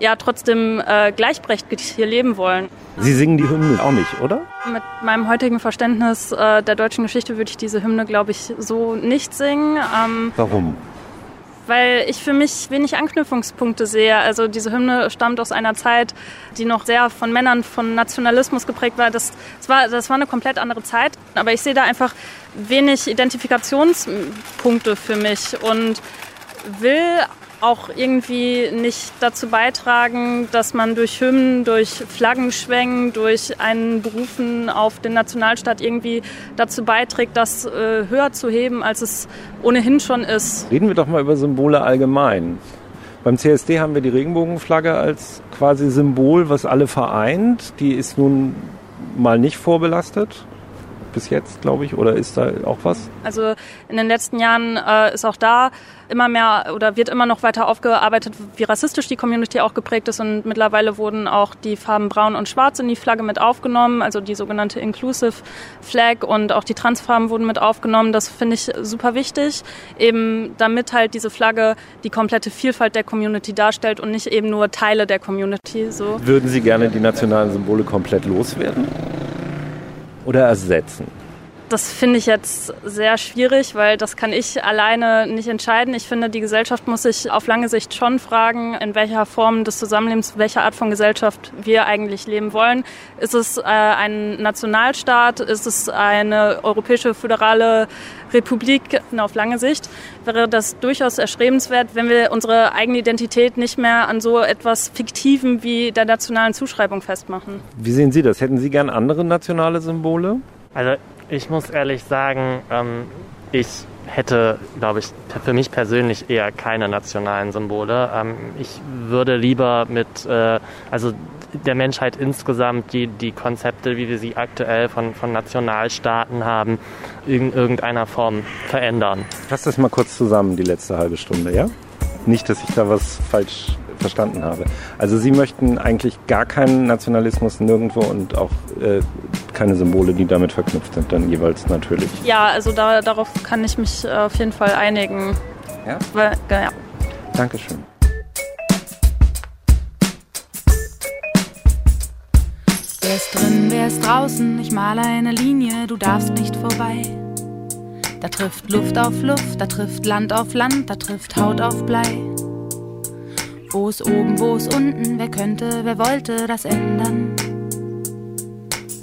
ja trotzdem äh, gleichberechtigt hier leben wollen. Sie singen die Hymne auch nicht, oder? Mit meinem heutigen Verständnis äh, der deutschen Geschichte würde ich diese Hymne, glaube ich, so nicht singen. Ähm, Warum? Weil ich für mich wenig Anknüpfungspunkte sehe. Also diese Hymne stammt aus einer Zeit, die noch sehr von Männern, von Nationalismus geprägt war. Das, das, war, das war eine komplett andere Zeit. Aber ich sehe da einfach wenig Identifikationspunkte für mich und will auch irgendwie nicht dazu beitragen, dass man durch Hymnen, durch Flaggenschwenken, durch einen Berufen auf den Nationalstaat irgendwie dazu beiträgt, das äh, höher zu heben, als es ohnehin schon ist. Reden wir doch mal über Symbole allgemein. Beim CSD haben wir die Regenbogenflagge als quasi Symbol, was alle vereint. Die ist nun mal nicht vorbelastet bis jetzt, glaube ich, oder ist da auch was? Also in den letzten Jahren äh, ist auch da immer mehr oder wird immer noch weiter aufgearbeitet, wie rassistisch die Community auch geprägt ist und mittlerweile wurden auch die Farben Braun und Schwarz in die Flagge mit aufgenommen, also die sogenannte Inclusive Flag und auch die Transfarben wurden mit aufgenommen. Das finde ich super wichtig, eben damit halt diese Flagge die komplette Vielfalt der Community darstellt und nicht eben nur Teile der Community. So. Würden Sie gerne die nationalen Symbole komplett loswerden? Oder ersetzen? Das finde ich jetzt sehr schwierig, weil das kann ich alleine nicht entscheiden. Ich finde, die Gesellschaft muss sich auf lange Sicht schon fragen, in welcher Form des Zusammenlebens, welche Art von Gesellschaft wir eigentlich leben wollen. Ist es äh, ein Nationalstaat? Ist es eine europäische föderale Republik? Auf lange Sicht wäre das durchaus erstrebenswert, wenn wir unsere eigene Identität nicht mehr an so etwas Fiktiven wie der nationalen Zuschreibung festmachen. Wie sehen Sie das? Hätten Sie gern andere nationale Symbole? Also ich muss ehrlich sagen, ähm, ich hätte, glaube ich, für mich persönlich eher keine nationalen Symbole. Ähm, ich würde lieber mit, äh, also der Menschheit insgesamt die, die Konzepte, wie wir sie aktuell von, von Nationalstaaten haben, in irgendeiner Form verändern. Fass das mal kurz zusammen, die letzte halbe Stunde, ja? Nicht, dass ich da was falsch verstanden habe. Also Sie möchten eigentlich gar keinen Nationalismus nirgendwo und auch äh, keine Symbole, die damit verknüpft sind, dann jeweils natürlich. Ja, also da, darauf kann ich mich auf jeden Fall einigen. Ja? Weil, ja. Dankeschön. Wer ist drin, wer ist draußen? Ich male eine Linie, du darfst nicht vorbei. Da trifft Luft auf Luft, da trifft Land auf Land, da trifft Haut auf Blei. Wo ist oben, wo ist unten? Wer könnte, wer wollte das ändern?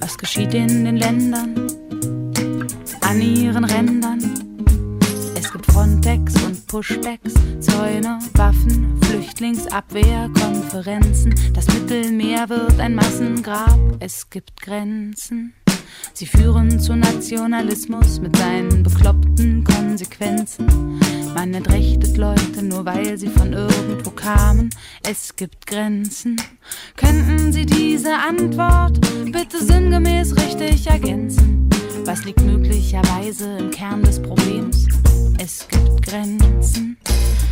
Was geschieht in den Ländern? An ihren Rändern? Es gibt Frontex und Pushbacks, Zäune, Waffen, Flüchtlingsabwehr, Konferenzen. Das Mittelmeer wird ein Massengrab, es gibt Grenzen. Sie führen zu Nationalismus mit seinen bekloppten Konsequenzen. Man entrechtet Leute nur weil sie von irgendwo kamen. Es gibt Grenzen. Könnten Sie diese Antwort bitte sinngemäß richtig ergänzen? Was liegt möglicherweise im Kern des Problems? Es gibt Grenzen.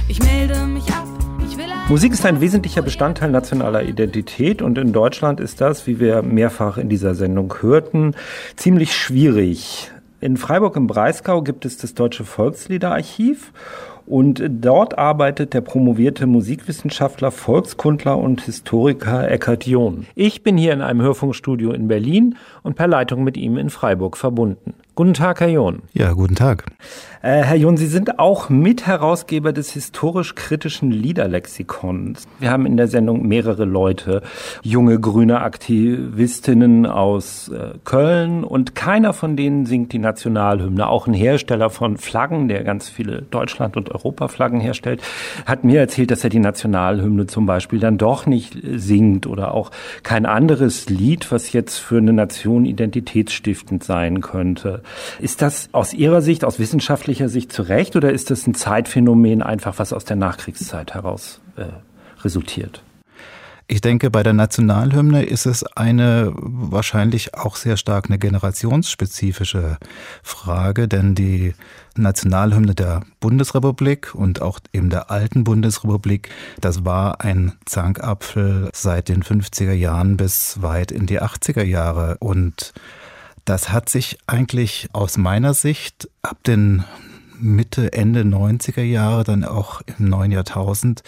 Ich melde mich ab. Musik ist ein wesentlicher Bestandteil nationaler Identität und in Deutschland ist das, wie wir mehrfach in dieser Sendung hörten, ziemlich schwierig. In Freiburg im Breisgau gibt es das Deutsche Volksliederarchiv und dort arbeitet der promovierte Musikwissenschaftler, Volkskundler und Historiker Eckhard John. Ich bin hier in einem Hörfunkstudio in Berlin und per Leitung mit ihm in Freiburg verbunden. Guten Tag, Herr John. Ja, guten Tag. Äh, Herr John, Sie sind auch Mitherausgeber des historisch-kritischen Liederlexikons. Wir haben in der Sendung mehrere Leute, junge grüne Aktivistinnen aus äh, Köln und keiner von denen singt die Nationalhymne. Auch ein Hersteller von Flaggen, der ganz viele Deutschland- und Europaflaggen herstellt, hat mir erzählt, dass er die Nationalhymne zum Beispiel dann doch nicht singt oder auch kein anderes Lied, was jetzt für eine Nation identitätsstiftend sein könnte. Ist das aus Ihrer Sicht, aus wissenschaftlicher Sicht zurecht oder ist das ein Zeitphänomen einfach, was aus der Nachkriegszeit heraus äh, resultiert? Ich denke, bei der Nationalhymne ist es eine wahrscheinlich auch sehr stark eine generationsspezifische Frage, denn die Nationalhymne der Bundesrepublik und auch eben der alten Bundesrepublik, das war ein Zankapfel seit den 50er Jahren bis weit in die 80er Jahre. Und das hat sich eigentlich aus meiner Sicht ab den Mitte, Ende 90er Jahre, dann auch im neuen Jahrtausend,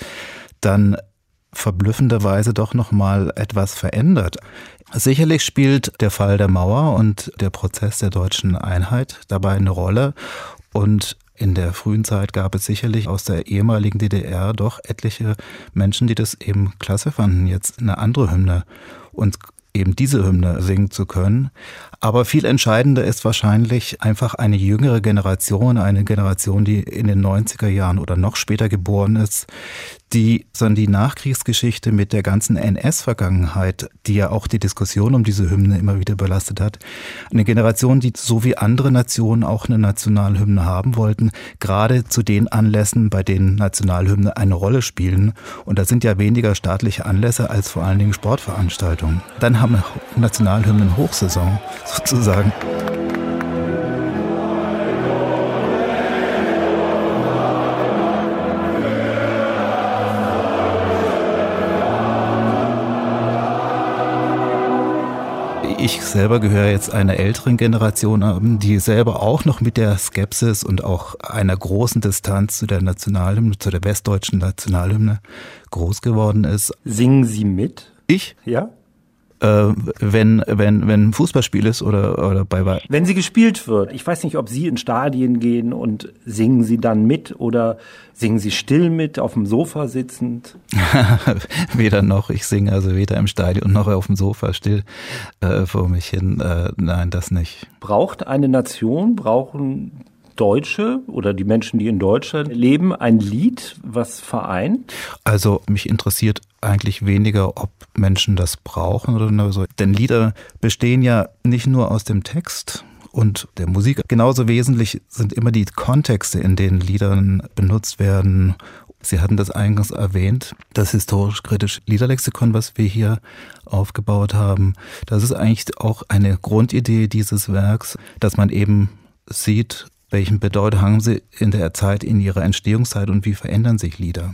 dann verblüffenderweise doch noch mal etwas verändert. Sicherlich spielt der Fall der Mauer und der Prozess der deutschen Einheit dabei eine Rolle und in der frühen Zeit gab es sicherlich aus der ehemaligen DDR doch etliche Menschen, die das eben klasse fanden, jetzt eine andere Hymne und eben diese Hymne singen zu können. Aber viel entscheidender ist wahrscheinlich einfach eine jüngere Generation, eine Generation, die in den 90er Jahren oder noch später geboren ist, die sondern die Nachkriegsgeschichte mit der ganzen NS-Vergangenheit, die ja auch die Diskussion um diese Hymne immer wieder belastet hat, eine Generation, die so wie andere Nationen auch eine Nationalhymne haben wollten, gerade zu den Anlässen, bei denen Nationalhymne eine Rolle spielen. Und da sind ja weniger staatliche Anlässe als vor allen Dingen Sportveranstaltungen. Dann haben Nationalhymnen Hochsaison sozusagen. ich selber gehöre jetzt einer älteren Generation an, die selber auch noch mit der Skepsis und auch einer großen Distanz zu der Nationalhymne, zu der westdeutschen Nationalhymne groß geworden ist. Singen Sie mit? Ich? Ja äh, wenn, wenn, wenn ein Fußballspiel ist oder, oder bei. Wenn sie gespielt wird, ich weiß nicht, ob Sie in Stadien gehen und singen Sie dann mit oder singen Sie still mit, auf dem Sofa sitzend? (laughs) weder noch. Ich singe also weder im Stadion noch auf dem Sofa still äh, vor mich hin. Äh, nein, das nicht. Braucht eine Nation, brauchen Deutsche oder die Menschen, die in Deutschland leben, ein Lied, was vereint? Also mich interessiert eigentlich weniger, ob Menschen das brauchen oder so. Denn Lieder bestehen ja nicht nur aus dem Text, und der Musik. Genauso wesentlich sind immer die Kontexte, in denen Liedern benutzt werden. Sie hatten das eingangs erwähnt, das historisch-kritische Liederlexikon, was wir hier aufgebaut haben. Das ist eigentlich auch eine Grundidee dieses Werks, dass man eben sieht, welchen Bedeutung haben sie in der Zeit, in ihrer Entstehungszeit und wie verändern sich Lieder?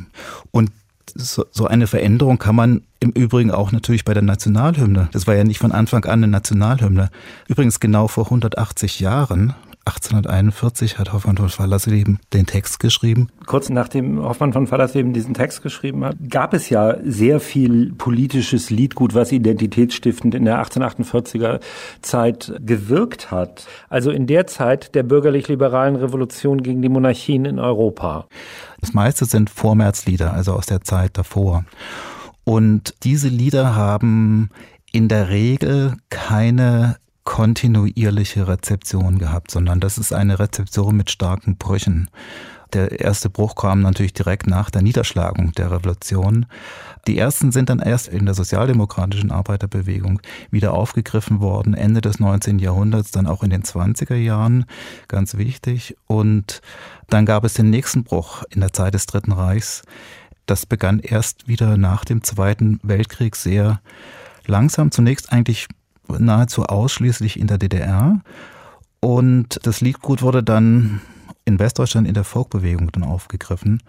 Und so, eine Veränderung kann man im Übrigen auch natürlich bei der Nationalhymne. Das war ja nicht von Anfang an eine Nationalhymne. Übrigens genau vor 180 Jahren 1841 hat Hoffmann von Fallersleben den Text geschrieben. Kurz nachdem Hoffmann von Fallersleben diesen Text geschrieben hat, gab es ja sehr viel politisches Liedgut, was identitätsstiftend in der 1848er Zeit gewirkt hat. Also in der Zeit der bürgerlich-liberalen Revolution gegen die Monarchien in Europa. Das meiste sind Vormärzlieder, also aus der Zeit davor. Und diese Lieder haben in der Regel keine kontinuierliche Rezeption gehabt, sondern das ist eine Rezeption mit starken Brüchen. Der erste Bruch kam natürlich direkt nach der Niederschlagung der Revolution. Die ersten sind dann erst in der sozialdemokratischen Arbeiterbewegung wieder aufgegriffen worden, Ende des 19. Jahrhunderts, dann auch in den 20er Jahren, ganz wichtig. Und dann gab es den nächsten Bruch in der Zeit des Dritten Reichs. Das begann erst wieder nach dem Zweiten Weltkrieg sehr langsam, zunächst eigentlich nahezu ausschließlich in der DDR. Und das Liedgut wurde dann in Westdeutschland in der Folkbewegung dann aufgegriffen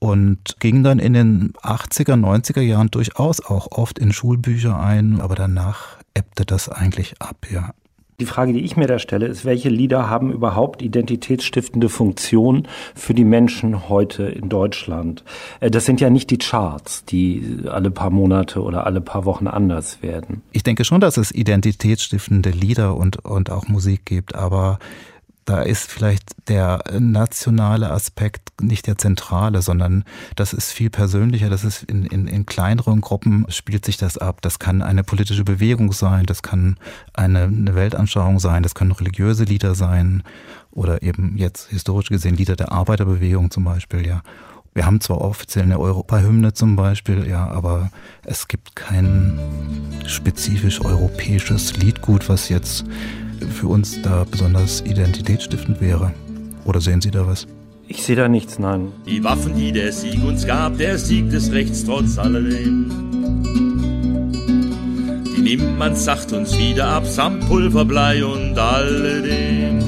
und ging dann in den 80er, 90er Jahren durchaus auch oft in Schulbücher ein, aber danach ebbte das eigentlich ab, ja. Die Frage, die ich mir da stelle, ist, welche Lieder haben überhaupt identitätsstiftende Funktion für die Menschen heute in Deutschland? Äh, das sind ja nicht die Charts, die alle paar Monate oder alle paar Wochen anders werden. Ich denke schon, dass es identitätsstiftende Lieder und, und auch Musik gibt, aber da ist vielleicht der nationale Aspekt nicht der zentrale, sondern das ist viel persönlicher. Das ist in, in, in kleineren Gruppen spielt sich das ab. Das kann eine politische Bewegung sein, das kann eine, eine Weltanschauung sein, das können religiöse Lieder sein oder eben jetzt historisch gesehen Lieder der Arbeiterbewegung zum Beispiel, ja. Wir haben zwar offiziell eine Europahymne zum Beispiel, ja, aber es gibt kein spezifisch europäisches Liedgut, was jetzt für uns da besonders identitätsstiftend wäre. Oder sehen Sie da was? Ich sehe da nichts, nein. Die Waffen, die der Sieg uns gab, der Sieg des Rechts trotz alledem. Die nimmt man sacht uns wieder ab, samt Pulverblei und alledem.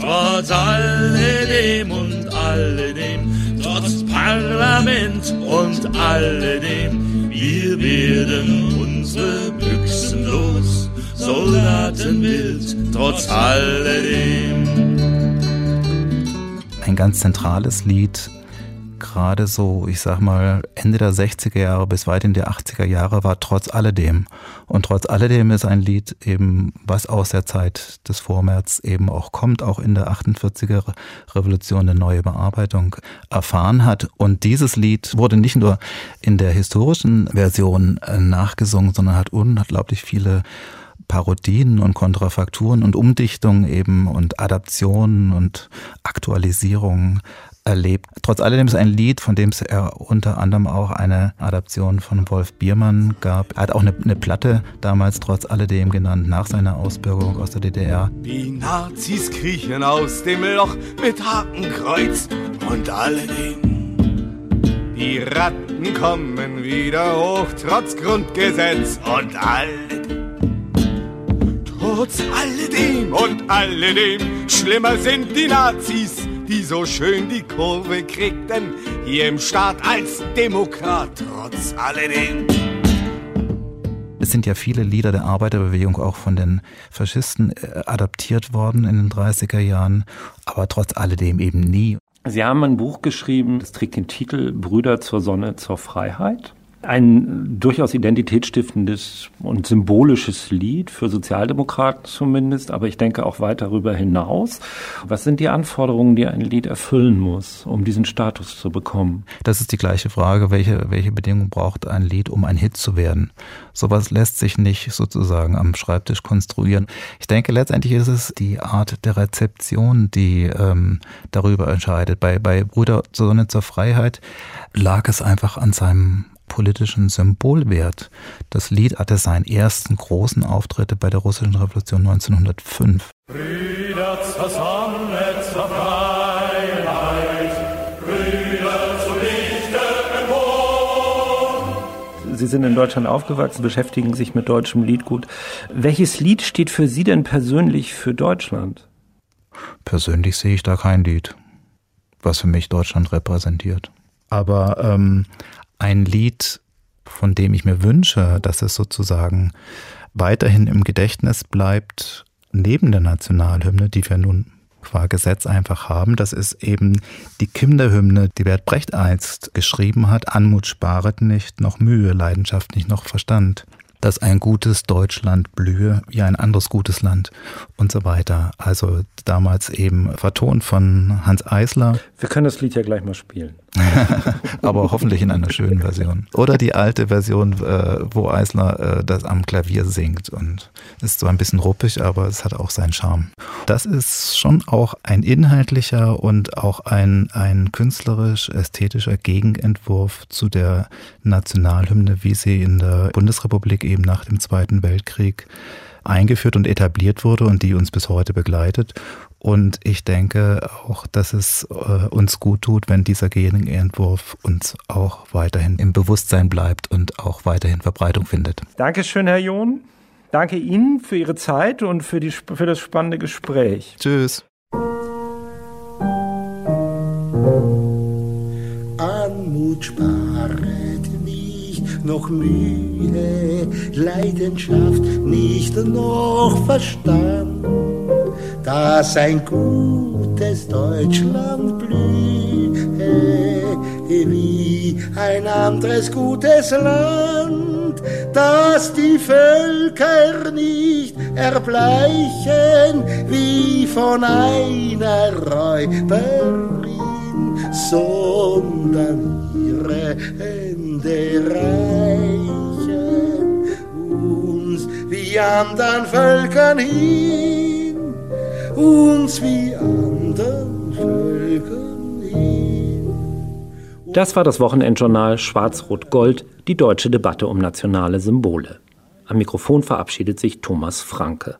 Trotz alledem und alledem, trotz Parlament und alledem, wir werden unsere Soldatenbild, trotz alledem. Ein ganz zentrales Lied, gerade so, ich sag mal, Ende der 60er Jahre bis weit in die 80er Jahre war trotz alledem. Und trotz alledem ist ein Lied eben, was aus der Zeit des Vormärz eben auch kommt, auch in der 48er Revolution eine neue Bearbeitung erfahren hat. Und dieses Lied wurde nicht nur in der historischen Version äh, nachgesungen, sondern hat unglaublich viele Parodien und Kontrafakturen und Umdichtungen eben und Adaptionen und Aktualisierungen erlebt. Trotz alledem ist ein Lied, von dem es er unter anderem auch eine Adaption von Wolf Biermann gab. Er hat auch eine, eine Platte damals trotz alledem genannt, nach seiner Ausbürgerung aus der DDR. Die Nazis kriechen aus dem Loch mit Hakenkreuz und alledem. Die Ratten kommen wieder hoch, trotz Grundgesetz und alledem. Trotz alledem und alledem, schlimmer sind die Nazis die so schön die Kurve kriegten, hier im Staat als Demokrat, trotz alledem. Es sind ja viele Lieder der Arbeiterbewegung auch von den Faschisten äh, adaptiert worden in den 30er Jahren, aber trotz alledem eben nie. Sie haben ein Buch geschrieben, das trägt den Titel Brüder zur Sonne, zur Freiheit ein durchaus identitätsstiftendes und symbolisches Lied für Sozialdemokraten zumindest, aber ich denke auch weit darüber hinaus. Was sind die Anforderungen, die ein Lied erfüllen muss, um diesen Status zu bekommen? Das ist die gleiche Frage, welche, welche Bedingungen braucht ein Lied, um ein Hit zu werden? Sowas lässt sich nicht sozusagen am Schreibtisch konstruieren. Ich denke, letztendlich ist es die Art der Rezeption, die ähm, darüber entscheidet. Bei, bei Brüder zur Sonne zur Freiheit lag es einfach an seinem politischen Symbolwert. Das Lied hatte seinen ersten großen Auftritt bei der russischen Revolution 1905. Brüder zur Sonne, zur Freiheit, Brüder zu Lichte Sie sind in Deutschland aufgewachsen, beschäftigen sich mit deutschem Liedgut. Welches Lied steht für Sie denn persönlich für Deutschland? Persönlich sehe ich da kein Lied, was für mich Deutschland repräsentiert. Aber ähm, ein Lied, von dem ich mir wünsche, dass es sozusagen weiterhin im Gedächtnis bleibt, neben der Nationalhymne, die wir nun qua Gesetz einfach haben. Das ist eben die Kinderhymne, die Bert Brecht einst geschrieben hat. Anmut sparet nicht, noch Mühe, Leidenschaft nicht, noch Verstand dass ein gutes Deutschland blühe wie ein anderes gutes Land und so weiter. Also damals eben vertont von Hans Eisler. Wir können das Lied ja gleich mal spielen. (laughs) Aber hoffentlich in einer schönen Version. Oder die alte Version, äh, wo Eisler äh, das am Klavier singt und ist zwar ein bisschen ruppig, aber es hat auch seinen Charme. Das ist schon auch ein inhaltlicher und auch ein, ein künstlerisch-ästhetischer Gegenentwurf zu der Nationalhymne, wie sie in der Bundesrepublik eben nach dem Zweiten Weltkrieg eingeführt und etabliert wurde und die uns bis heute begleitet. Und ich denke auch, dass es äh, uns gut tut, wenn dieser Gegenentwurf uns auch weiterhin im Bewusstsein bleibt und auch weiterhin Verbreitung findet. Dankeschön, Herr John. Danke Ihnen für Ihre Zeit und für, die, für das spannende Gespräch. Tschüss. Anmut sparet nicht noch Mühe, Leidenschaft nicht noch Verstand, dass ein gutes Deutschland blühe wie ein anderes gutes Land, dass die Völker nicht erbleichen wie von einer Räuberin, sondern ihre Hände reichen uns wie anderen Völkern hin, uns wie anderen Völkern hin. Das war das Wochenendjournal Schwarz-Rot-Gold, die deutsche Debatte um nationale Symbole. Am Mikrofon verabschiedet sich Thomas Franke.